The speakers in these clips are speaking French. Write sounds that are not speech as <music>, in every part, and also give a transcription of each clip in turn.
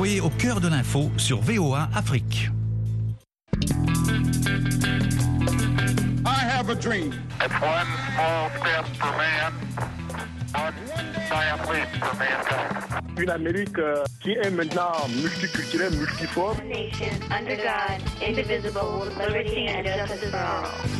Soyez au cœur de l'info sur VOA Afrique. I have a dream. It's one small step for man, one giant leap for mankind. Une Amérique euh, qui est maintenant multiculturelle, multiforme. nation under God, indivisible, with liberty and justice for all.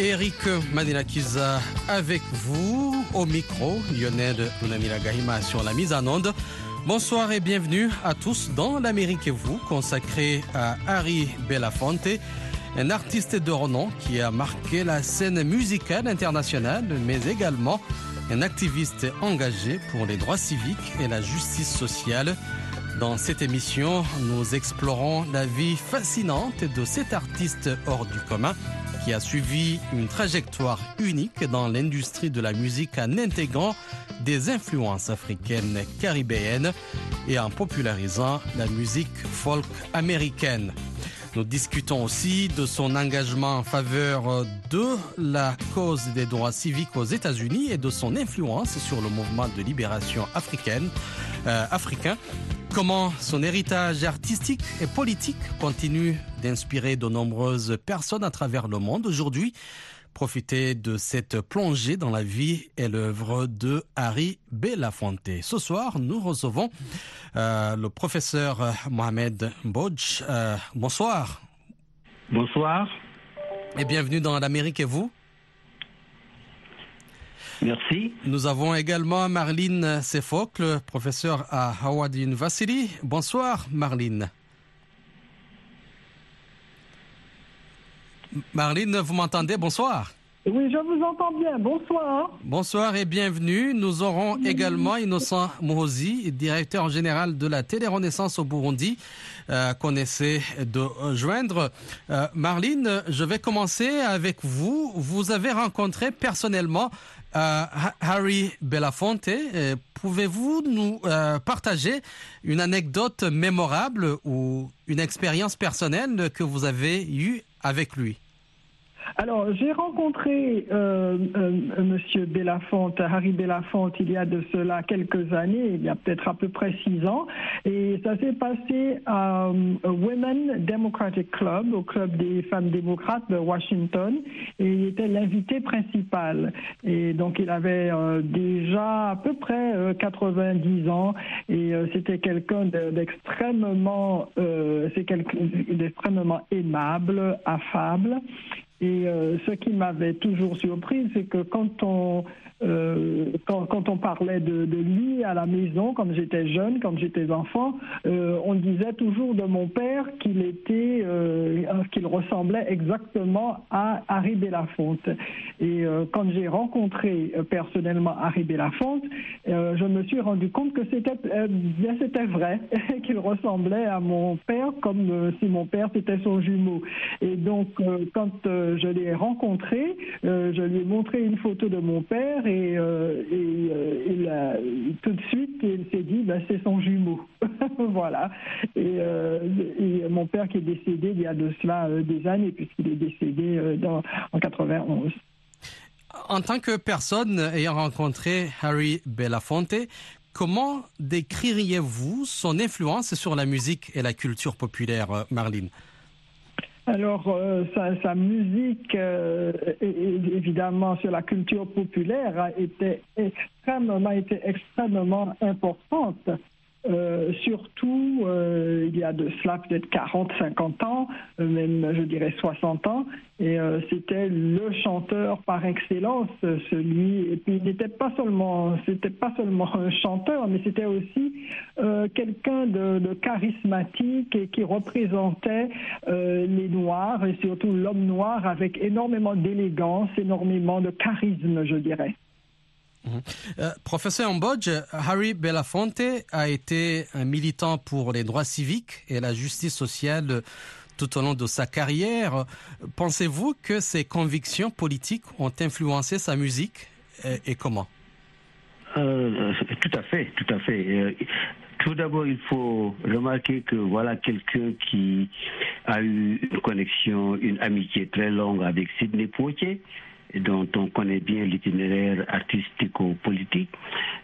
Eric Madinakiza avec vous au micro, Lionel Lunamira Gahima sur la mise en onde. Bonsoir et bienvenue à tous dans l'Amérique et vous, consacré à Harry Belafonte, un artiste de renom qui a marqué la scène musicale internationale, mais également un activiste engagé pour les droits civiques et la justice sociale. Dans cette émission, nous explorons la vie fascinante de cet artiste hors du commun qui a suivi une trajectoire unique dans l'industrie de la musique en intégrant des influences africaines caribéennes et en popularisant la musique folk américaine. Nous discutons aussi de son engagement en faveur de la cause des droits civiques aux États-Unis et de son influence sur le mouvement de libération africaine, euh, africain. Comment son héritage artistique et politique continue d'inspirer de nombreuses personnes à travers le monde aujourd'hui? Profitez de cette plongée dans la vie et l'œuvre de Harry Belafonte. Ce soir, nous recevons euh, le professeur Mohamed Bodj. Euh, bonsoir Bonsoir, et bienvenue dans l'Amérique et vous? Merci. Nous avons également Marlene Sefocle, professeur à Howard University. Bonsoir Marlene. Marlene, vous m'entendez? Bonsoir. Oui, je vous entends bien. Bonsoir. Bonsoir et bienvenue. Nous aurons également Innocent Mourosi, directeur général de la Télé-Renaissance au Burundi, euh, qu'on essaie de joindre. Euh, Marlene, je vais commencer avec vous. Vous avez rencontré personnellement euh, Ha- Harry Belafonte. Euh, Pouvez-vous nous euh, partager une anecdote mémorable ou une expérience personnelle que vous avez eue avec lui? Alors, j'ai rencontré euh, euh, Monsieur Belafonte, Harry Belafonte, il y a de cela quelques années, il y a peut-être à peu près six ans, et ça s'est passé à euh, Women Democratic Club, au club des femmes démocrates de Washington, et il était l'invité principal. Et donc, il avait euh, déjà à peu près euh, 90 ans, et c'était quelqu'un de- d'extrêmement, c'est quelqu'un d'extrêmement aimable, affable. Et euh, ce qui m'avait toujours surpris, c'est que quand on euh, quand, on parlait de, lui à la maison, quand j'étais jeune, quand j'étais enfant, euh, on disait toujours de mon père qu'il était, euh, qu'il ressemblait exactement à Harry Belafonte. Et quand j'ai rencontré personnellement Harry Belafonte, je me suis rendu compte que c'était bien c'était vrai, <laughs> qu'il ressemblait à mon père comme si mon père c'était son jumeau. Et donc quand je l'ai rencontré, je lui ai montré une photo de mon père euh, et euh, a- tout de suite il s'est dit ben, c'est son jumeau. <laughs> voilà. Et, euh, et mon père qui est décédé il y a de cela euh, des années puisqu'il est décédé euh, en 91. En tant que personne ayant rencontré Harry Belafonte, comment décririez-vous son influence sur la musique et la culture populaire, euh, Marlene? Alors, euh, sa, musique, euh, évidemment, sur la culture populaire, a été extrêmement, a été extrêmement importante. Euh, surtout, euh, il y a de cela peut-être 40, 50 ans, euh, même je dirais 60 ans, et c'était le chanteur par excellence, celui. Et puis il n'était pas seulement, c'était pas seulement un chanteur, mais c'était aussi quelqu'un de, de charismatique et qui représentait les Noirs et surtout l'homme noir avec énormément d'élégance, énormément de charisme, je dirais. Euh, Professeur Mbodge, Harry Belafonte a été un militant pour les droits civiques et la justice sociale tout au long de sa carrière. Pensez-vous que ses convictions politiques ont influencé sa musique et, comment? Euh, tout à fait, tout à fait. Euh, tout d'abord, il faut remarquer que voilà quelqu'un qui a eu une connexion, une amitié très longue avec Sidney Poitier, dont on connaît bien l'itinéraire artistico-politique.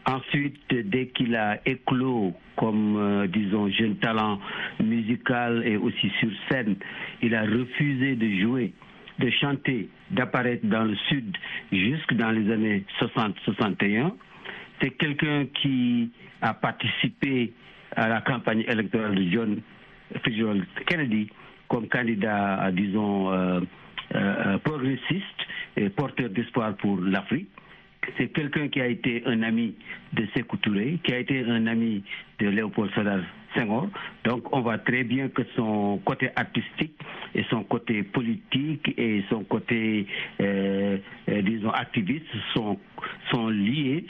Ensuite, dès qu'il a éclos comme, euh, disons, jeune talent musical et aussi sur scène, il a refusé de jouer de chanter, d'apparaître dans le sud jusque dans les années 60-61 c'est quelqu'un qui a participé à la campagne électorale de John Fitzgerald Kennedy comme candidat, disons, euh, progressiste et porteur d'espoir pour l'Afrique. C'est quelqu'un qui a été un ami de Sékou Touré, qui a été un ami de Léopold Sédar Senghor. Donc on voit très bien que son côté artistique et son côté politique et son côté, euh, euh, disons, activiste sont, sont liés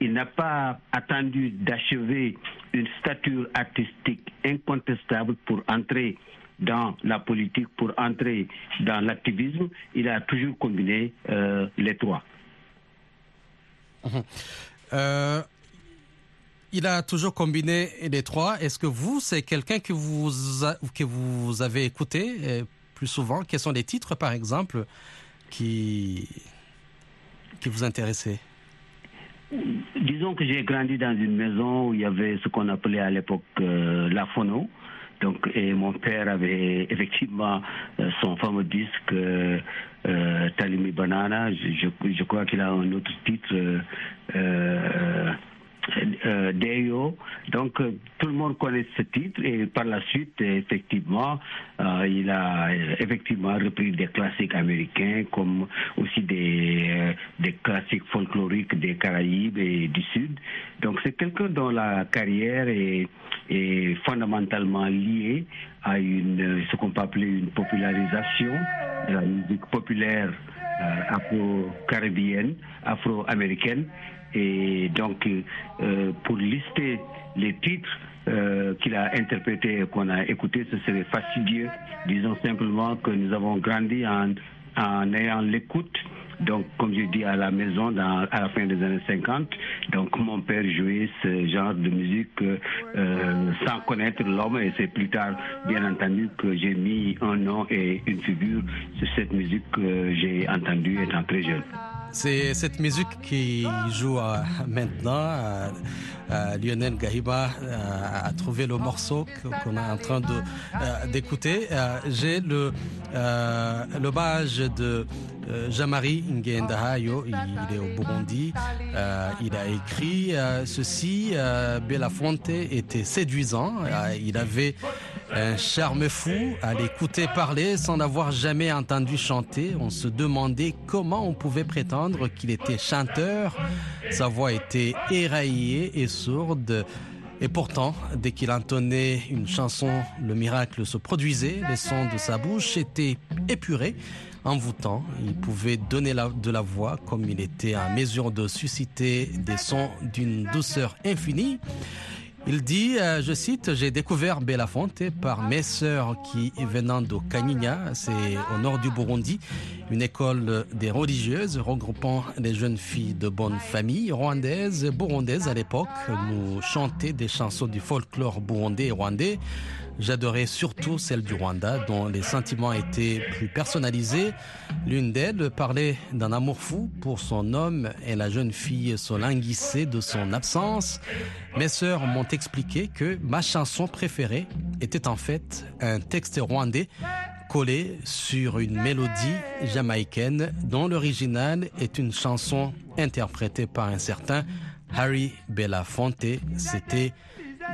il n'a pas attendu d'achever une stature artistique incontestable pour entrer dans la politique, pour entrer dans l'activisme. Il a toujours combiné euh, les trois. <laughs> Euh, il a toujours combiné les trois. Est-ce que vous, c'est quelqu'un que vous, a- que vous avez écouté euh, plus souvent? Quels sont les titres, par exemple, qui, qui vous intéressaient? Disons que j'ai grandi dans une maison où il y avait ce qu'on appelait à l'époque euh, la phono. Donc, et mon père avait effectivement euh, son fameux disque euh, euh, Talimi Banana. Je, je- je crois qu'il a un autre titre, euh, euh, Deyo. Donc, euh, tout le monde connaît ce titre et par la suite, effectivement, euh, il a euh, effectivement repris des classiques américains comme aussi des, des classiques folkloriques des Caraïbes et du Sud. Donc, c'est quelqu'un dont la carrière est, est fondamentalement liée à une, ce qu'on peut appeler une popularisation de la musique populaire afro-caribéenne, afro-américaine. Et donc, euh, pour lister les titres euh, qu'il a interprétés et qu'on a écoutés, ce serait fastidieux. Disons simplement que nous avons grandi en, ayant l'écoute. Donc, comme je dis, à la maison, à la fin des années 50, donc mon père jouait ce genre de musique euh, sans connaître l'homme et c'est plus tard, bien entendu, que j'ai mis un nom et une figure sur cette musique que j'ai entendue étant très jeune. C'est cette musique qui joue euh, <laughs> maintenant. euh, euh, Lionel Gahiba a trouvé le morceau qu'on est en train d'écouter. J'ai le, badge de Jean-Marie Ngendahayo. Il, il est au Burundi. Il a écrit ceci. Belafonte était séduisant. Il avait un charme fou à l'écouter parler sans l'avoir jamais entendu chanter. On se demandait comment on pouvait prétendre qu'il était chanteur. Sa voix était éraillée et sourde. Et pourtant, dès qu'il entonnait une chanson, le miracle se produisait. Les sons de sa bouche étaient épurés, envoûtants. Il pouvait donner de la voix comme il était en mesure de susciter des sons d'une douceur infinie. Il dit, euh, je cite, j'ai découvert Belafonte par mes sœurs qui, venant de c'est au nord du Burundi, une école des religieuses regroupant les jeunes filles de bonne famille rwandaises et burundaises à l'époque, nous chantaient des chansons du folklore burundais et rwandais. J'adorais surtout celle du Rwanda, dont les sentiments étaient plus personnalisés. L'une d'elles parlait d'un amour fou pour son homme et la jeune fille se languissait de son absence. Mes sœurs m'ont expliqué que ma chanson préférée était en fait un texte rwandais collé sur une mélodie jamaïcaine dont l'original est une chanson interprétée par un certain Harry Belafonte. C'était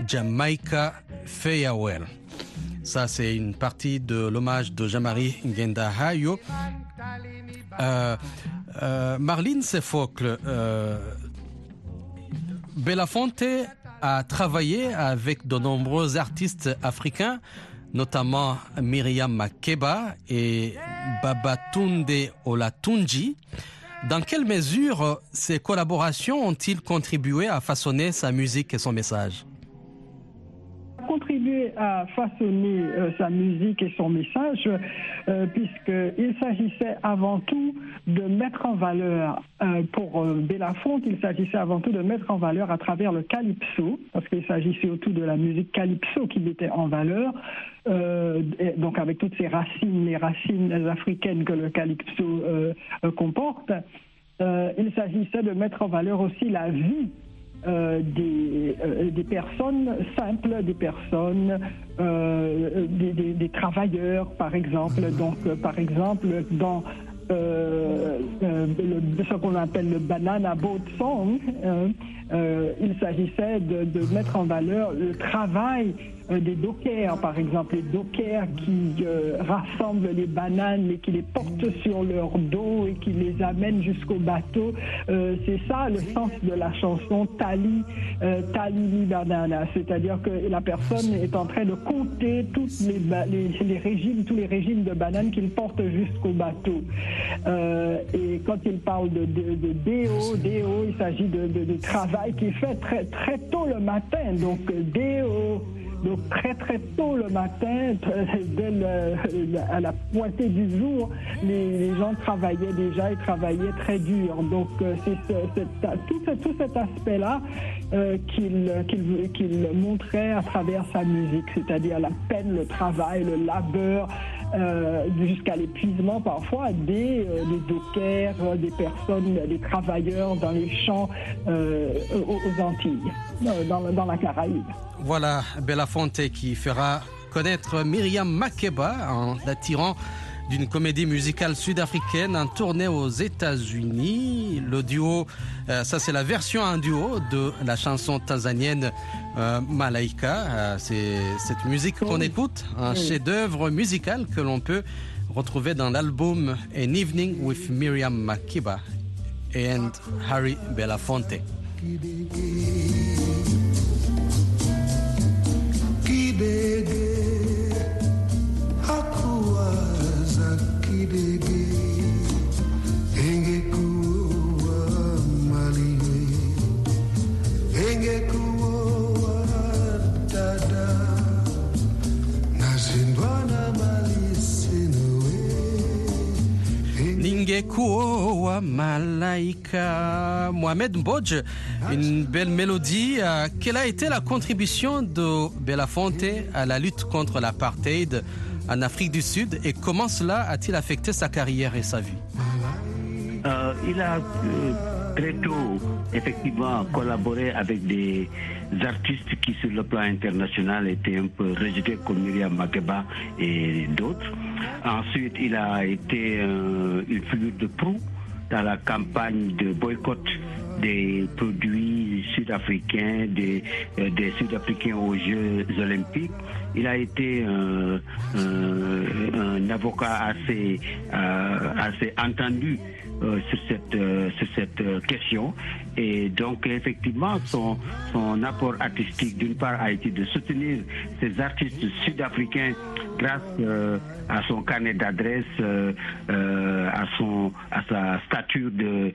Jamaica Farewell. Ça, c'est une partie de l'hommage de Jean-Marie Ngenda Hayo. Euh, euh, Marlene Sefocle, euh, Belafonte a travaillé avec de nombreux artistes africains, notamment Myriam Makeba et Babatunde Olatunji. Dans quelle mesure ces collaborations ont-ils contribué à façonner sa musique et son message? Contribué à façonner euh, sa musique et son message, euh, puisqu'il s'agissait avant tout de mettre en valeur, euh, pour euh, Belafonte, il s'agissait avant tout de mettre en valeur à travers le calypso, parce qu'il s'agissait surtout de la musique calypso qui mettait en valeur, donc avec toutes ces racines, les racines africaines que le calypso comporte. Il s'agissait de mettre en valeur aussi la vie euh, des, euh, des personnes simples, des personnes, euh, des, des- des travailleurs, par exemple. Donc, euh, par exemple, dans le- ce qu'on appelle le banana boat song, euh, il s'agissait de, de mettre en valeur le travail des dockers, par exemple, les dockers qui euh, rassemblent les bananes et qui les portent sur leur dos et qui les amènent jusqu'au bateau. Euh, c'est ça le sens de la chanson Tali, euh, Tali li banana, c'est-à-dire que la personne est en train de compter toutes les, ba- les, les régimes, tous les régimes de bananes qu'il porte jusqu'au bateau. Euh, et quand il parle de, de, de DO, il s'agit de, de, de travail qui est fait très, très tôt le matin. Donc, euh, DO. Donc très très tôt le matin, <laughs> dès le- à la pointée du jour, les, gens travaillaient déjà et travaillaient très dur. Donc euh, c'est tout, ce- tout cet aspect-là euh, qu'il montrait à travers sa musique, c'est-à-dire la peine, le travail, le labeur, jusqu'à l'épuisement parfois des, euh, des dockers, euh, des personnes, des travailleurs dans les champs euh, aux, Antilles, euh, dans, dans la Caraïbe. Voilà Belafonte qui fera connaître Myriam Makeba en l'attirant d'une comédie musicale sud-africaine en tournée aux États-Unis. Le duo, euh, ça c'est la version en duo de la chanson tanzanienne euh, Malaika. Euh, c'est cette musique qu'on écoute, un chef-d'œuvre musical que l'on peut retrouver dans l'album An Evening with Myriam Makeba and Harry Belafonte. Ningekuoa Malaika. Mohamed Mbodj, une belle mélodie. Euh, Quelle a été la contribution de Belafonte à la lutte contre l'apartheid? En Afrique du Sud et comment cela a-t-il affecté sa carrière et sa vie? Euh, il a très tôt, effectivement, collaboré avec des artistes qui, sur le plan international, étaient un peu rejetés, comme Myriam Makeba et d'autres. Ensuite, il a été une figure de proue dans la campagne de boycott des produits sud-africains, des, euh, des Sud-Africains aux Jeux olympiques. Il a été euh, euh, un avocat assez, euh, entendu sur cette, question. Et donc, effectivement, son, apport artistique, d'une part, a été de soutenir ces artistes sud-africains grâce à son carnet d'adresses, euh, à, son, à sa stature de,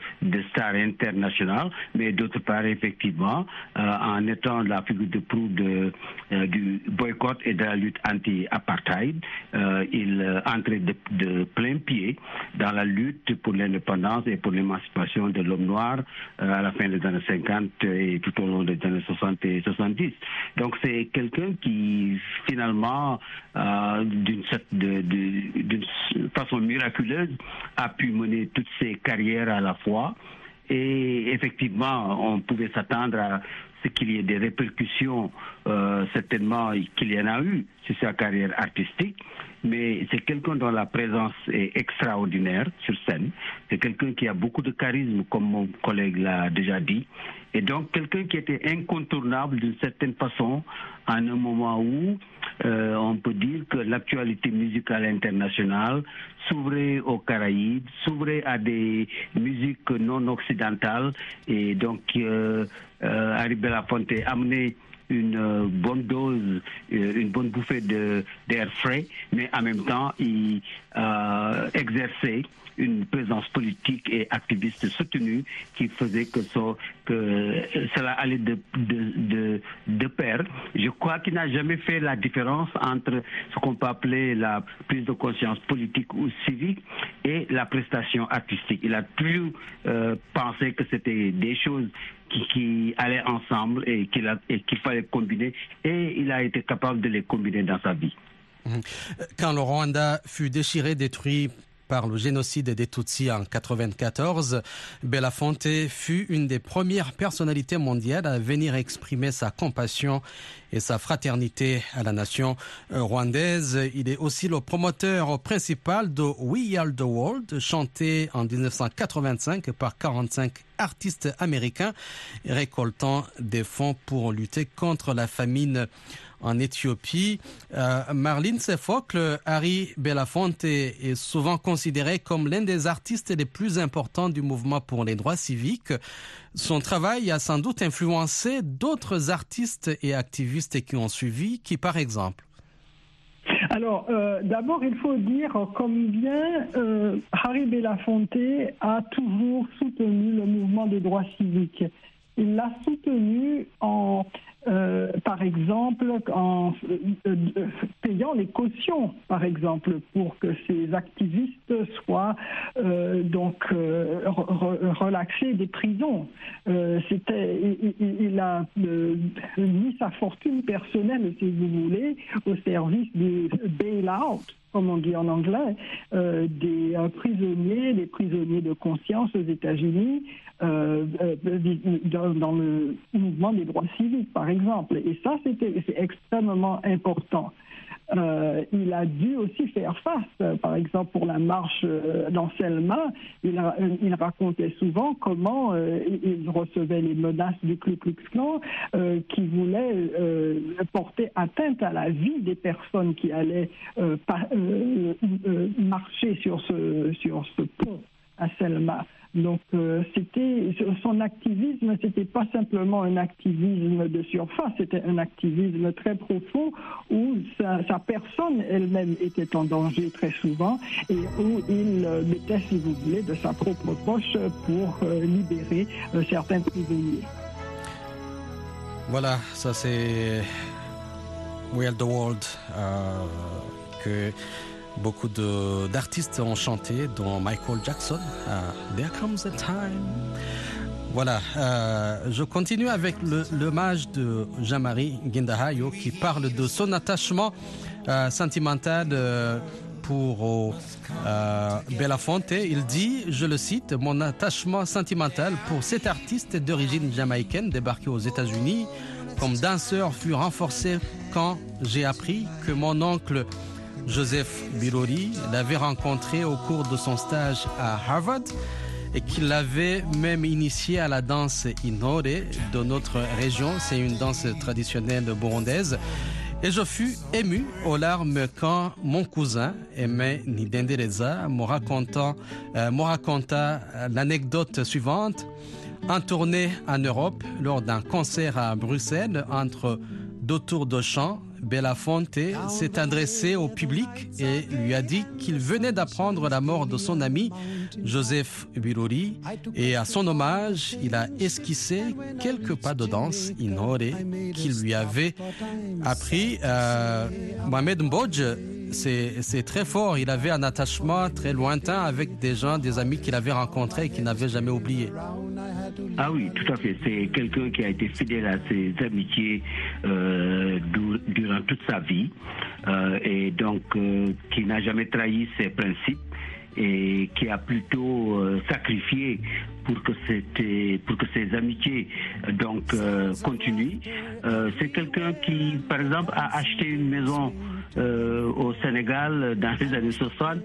star internationale, mais d'autre part, effectivement, en étant la figure de proue du boycott et de la lutte anti-apartheid, euh, il euh, entrait de, plein pied dans la lutte pour l'indépendance et pour l'émancipation de l'homme noir euh, à la fin des années 50 et tout au long des années 60 et 70. Donc c'est quelqu'un qui finalement, d'une façon miraculeuse, a pu mener toutes ses carrières à la fois. Et effectivement, on pouvait s'attendre à qu'il y ait des répercussions, euh, certainement qu'il y en a eu sur sa carrière artistique, mais c'est quelqu'un dont la présence est extraordinaire sur scène. C'est quelqu'un qui a beaucoup de charisme, comme mon collègue l'a déjà dit, et donc quelqu'un qui était incontournable d'une certaine façon à un moment où euh, on peut dire que l'actualité musicale internationale s'ouvrait aux Caraïbes, s'ouvrait à des musiques non occidentales, et donc euh, euh, Harry Belafonte amenait une euh, bonne dose, euh, une bonne bouffée d'air frais, mais en même temps, il euh, exerçait une présence politique et activiste soutenue qui faisait que, que cela allait de, de, de, de pair. Je crois qu'il n'a jamais fait la différence entre ce qu'on peut appeler la prise de conscience politique ou civique et la prestation artistique. Il a toujours euh, pensé que c'était des choses qui, allaient ensemble et qu'il fallait combiner et il a été capable de les combiner dans sa vie. Quand le Rwanda fut déchiré, détruit par le génocide des Tutsis en 94, Belafonte fut une des premières personnalités mondiales à venir exprimer sa compassion et sa fraternité à la nation rwandaise. Il est aussi le promoteur principal de We Are the World, chanté en 1985 par 45 artistes américains, récoltant des fonds pour lutter contre la famine en Éthiopie. Euh, Marlene Sefocle, Harry Belafonte est souvent considéré comme l'un des artistes les plus importants du mouvement pour les droits civiques. Son travail a sans doute influencé d'autres artistes et activistes qui ont suivi, qui par exemple. Alors, euh, d'abord, il faut dire combien euh, Harry Belafonte a toujours soutenu le mouvement des droits civiques. Il l'a soutenu en, euh, par exemple, en euh, euh, payant les cautions, par exemple, pour que ces activistes soient euh, donc euh, re- re- relaxés des prisons. C'était, il, il- a mis sa fortune personnelle, si vous voulez, au service du bail-out comme on dit en anglais, euh, des prisonniers, des prisonniers de conscience aux États-Unis, euh, euh, dans, dans le mouvement des droits civiques, par exemple. Et ça, c'était c'est extrêmement important. Euh, il a dû aussi faire face, euh, par exemple pour la marche euh, dans Selma, il, il racontait souvent comment euh, il recevait les menaces du Ku Klux Klan qui voulaient euh, porter atteinte à la vie des personnes qui allaient marcher sur ce, sur ce pont à Selma. Donc, euh, c'était son activisme, c'était pas simplement un activisme de surface, c'était un activisme très profond où sa, personne elle-même était en danger très souvent et où il euh, mettait, si vous voulez, de sa propre poche pour euh, libérer certains prisonniers. Voilà, ça c'est the World que beaucoup d'artistes ont chanté, dont Michael Jackson. euh, There Comes a Time. Voilà, euh, je continue avec l'hommage de Jean-Marie Guindahayo qui parle de son attachement euh, sentimental pour Belafonte. Il dit, je le cite, mon attachement sentimental pour cet artiste d'origine jamaïcaine débarqué aux États-Unis comme danseur fut renforcé quand j'ai appris que mon oncle Joseph Bilori l'avait rencontré au cours de son stage à Harvard et qu'il l'avait même initié à la danse Inore de notre région. C'est une danse traditionnelle burundaise. Et je fus ému aux larmes quand mon cousin, Aimé Nidendereza, me, euh, me raconta l'anecdote suivante. En tournée en Europe, lors d'un concert à Bruxelles, entre deux tours de chant, Belafonte s'est adressé au public et lui a dit qu'il venait d'apprendre la mort de son ami Joseph Bilori et à son hommage, il a esquissé quelques pas de danse Inore qu'il lui avait appris. Euh, Mohamed Mbodj, c'est très fort. Il avait un attachement très lointain avec des gens, des amis qu'il avait rencontrés et qu'il n'avait jamais oubliés. Ah oui, tout à fait. C'est quelqu'un qui a été fidèle à ses amitiés euh, dur- durant toute sa vie euh, et donc euh, qui n'a jamais trahi ses principes et qui a plutôt euh, sacrifié pour que c'était pour que ses amitiés donc euh, continuent. Euh, c'est quelqu'un qui, par exemple, a acheté une maison euh, au Sénégal dans les années 60.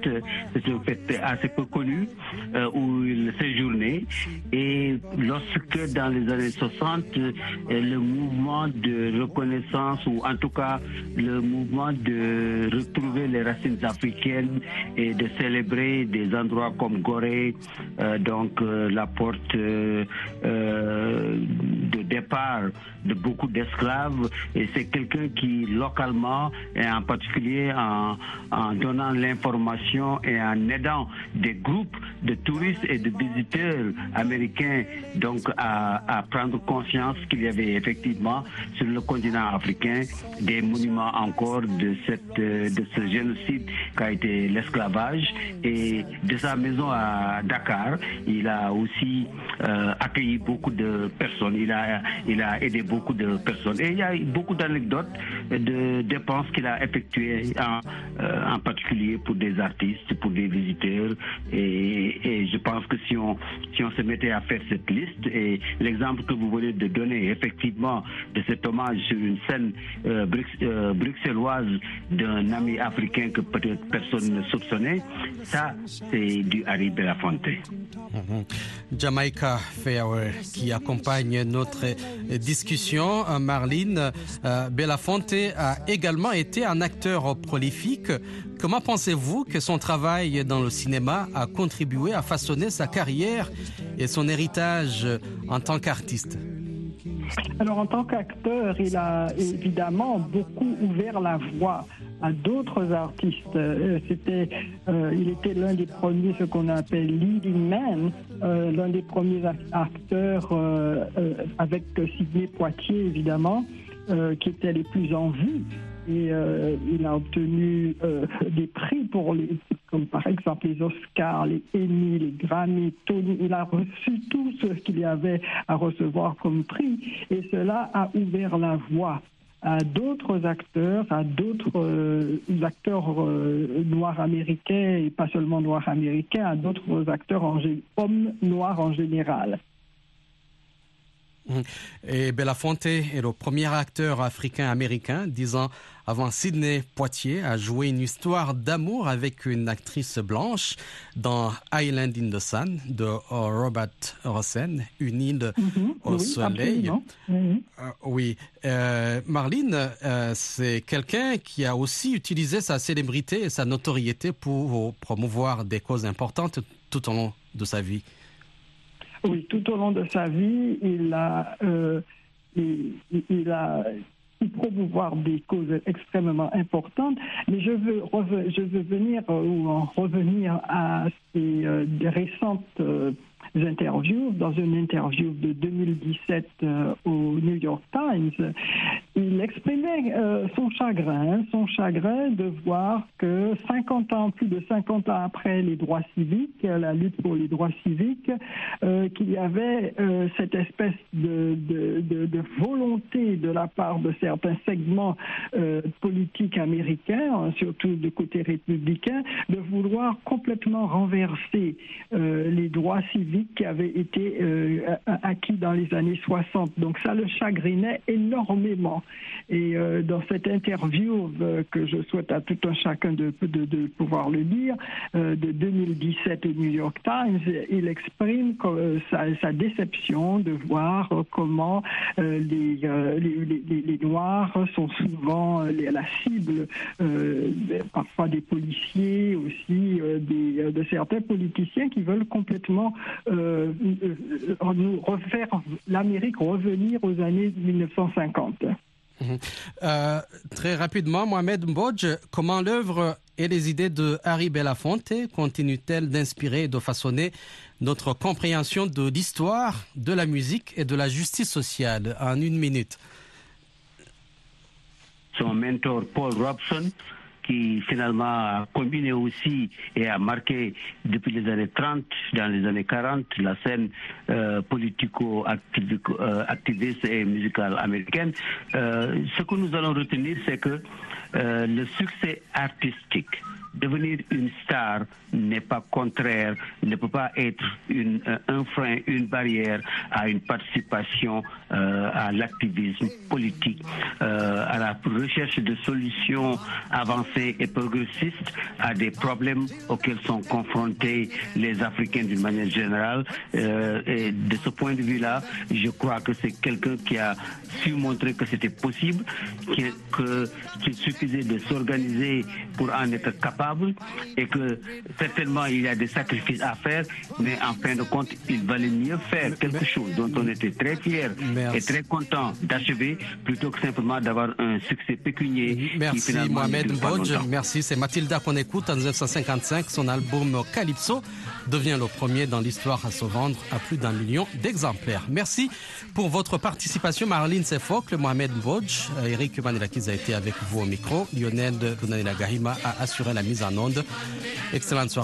C'est un fait assez peu connu euh, où il séjournait. Et lorsque dans les années 60, euh, le mouvement de reconnaissance ou en tout cas le mouvement de retrouver les racines africaines et de célébrer des endroits comme Gorée, donc la porte de départ de beaucoup d'esclaves et c'est quelqu'un qui localement et en particulier en, donnant l'information et en aidant des groupes de touristes et de visiteurs américains donc à, prendre conscience qu'il y avait effectivement sur le continent africain des monuments encore de cette de ce génocide qu'a été l'esclavage et de sa maison à Dakar. Il a aussi euh, accueilli beaucoup de personnes. Il a il a aidé beaucoup de personnes et il y a beaucoup d'anecdotes de dépenses qu'il a effectuées en, euh, en particulier pour des artistes pour des visiteurs et, je pense que si on si on se mettait à faire cette liste et l'exemple que vous venez de donner effectivement de cet hommage sur une scène euh, euh, bruxelloise d'un ami africain que peut-être personne ne soupçonnait, ça c'est du Harry Belafonte. Jamaica Fairway qui accompagne notre euh, discussion. Euh, Marlene euh, Belafonte a également été un acteur prolifique. Comment pensez-vous que son travail dans le cinéma a contribué à façonner sa carrière et son héritage en tant qu'artiste? Alors, en tant qu'acteur, il a évidemment beaucoup ouvert la voie à d'autres artistes. Euh, C'était, euh, il était l'un des premiers, ce qu'on appelle leading man, euh, l'un des premiers ac- acteurs avec Sidney Poitier, évidemment, qui étaient les plus en vue. Et euh, il a obtenu euh, des prix pour les, comme par exemple les Oscars, les Emmy, les Grammy, Tony. Il a reçu tout ce qu'il y avait à recevoir comme prix. Et cela a ouvert la voie à d'autres acteurs, à d'autres euh, acteurs noirs américains et pas seulement noirs américains, à d'autres acteurs hommes noirs en général. Et Belafonte est le premier acteur africain-américain, dix ans avant Sidney Poitier, à jouer une histoire d'amour avec une actrice blanche dans Island in the Sun de Robert Rossen, une île au Oui, soleil. Mhm. Euh, oui. Euh, Marlene, euh, c'est quelqu'un qui a aussi utilisé sa célébrité et sa notoriété pour promouvoir des causes importantes tout au long de sa vie. Oui, tout au long de sa vie, il a, euh, il, il a promouvoir des causes extrêmement importantes. Mais je veux, je veux venir euh, ou en revenir à ces euh, des récentes euh, interviews. Dans une interview de 2017 euh, au New York Times, il exprimait euh, son chagrin, son chagrin de voir que 50 ans, plus de 50 ans après les droits civiques, la lutte pour les droits civiques, euh, qu'il y avait euh, cette espèce de, de, volonté de la part de certains segments politiques américains, hein, surtout du côté républicain, de vouloir complètement renverser les droits civiques qui avaient été acquis dans les années 60. Donc ça le chagrinait énormément. Et euh, dans cette interview euh, que je souhaite à tout un chacun de, pouvoir le lire, euh, de 2017 au New York Times, il exprime sa, déception de voir comment les, Noirs sont souvent la cible parfois des policiers, aussi de certains politiciens qui veulent complètement nous refaire l'Amérique revenir aux années 1950. Mhm. Euh, très rapidement, Mohamed Mbodj, comment l'œuvre et les idées de Harry Belafonte continuent-elles d'inspirer et de façonner notre compréhension de l'histoire, de la musique et de la justice sociale? En une minute son mentor Paul Robson, qui finalement a combiné aussi et a marqué depuis les années 30, dans les années 40, la scène euh, politico-activiste et musicale américaine. Euh, ce que nous allons retenir, c'est que euh, le succès artistique, devenir une star n'est pas contraire, ne peut pas être euh, un frein, une barrière à une participation euh, à l'activisme politique, euh, à la recherche de solutions avancées et progressistes à des problèmes auxquels sont confrontés les Africains d'une manière générale. Et de ce point de vue-là, je crois que c'est quelqu'un qui a su montrer que c'était possible, qu'il suffisait de s'organiser pour en être capable et que certainement il y a des sacrifices à faire, mais en fin de compte, il valait mieux faire quelque chose dont on était très fiers Merci. et très content d'achever plutôt que simplement d'avoir un succès pécunier. Merci Mohamed Mbodj. Merci. C'est Mathilda qu'on écoute en 1955. Son album Calypso devient le premier dans l'histoire à se vendre à plus d'un million d'exemplaires. Merci pour votre participation, Marlene Sefocle, Mohamed Mbodj. Euh, Eric Manilakiz a été avec vous au micro. Lionel Dunanila Gahima a assuré la mise en onde. Excellente soirée.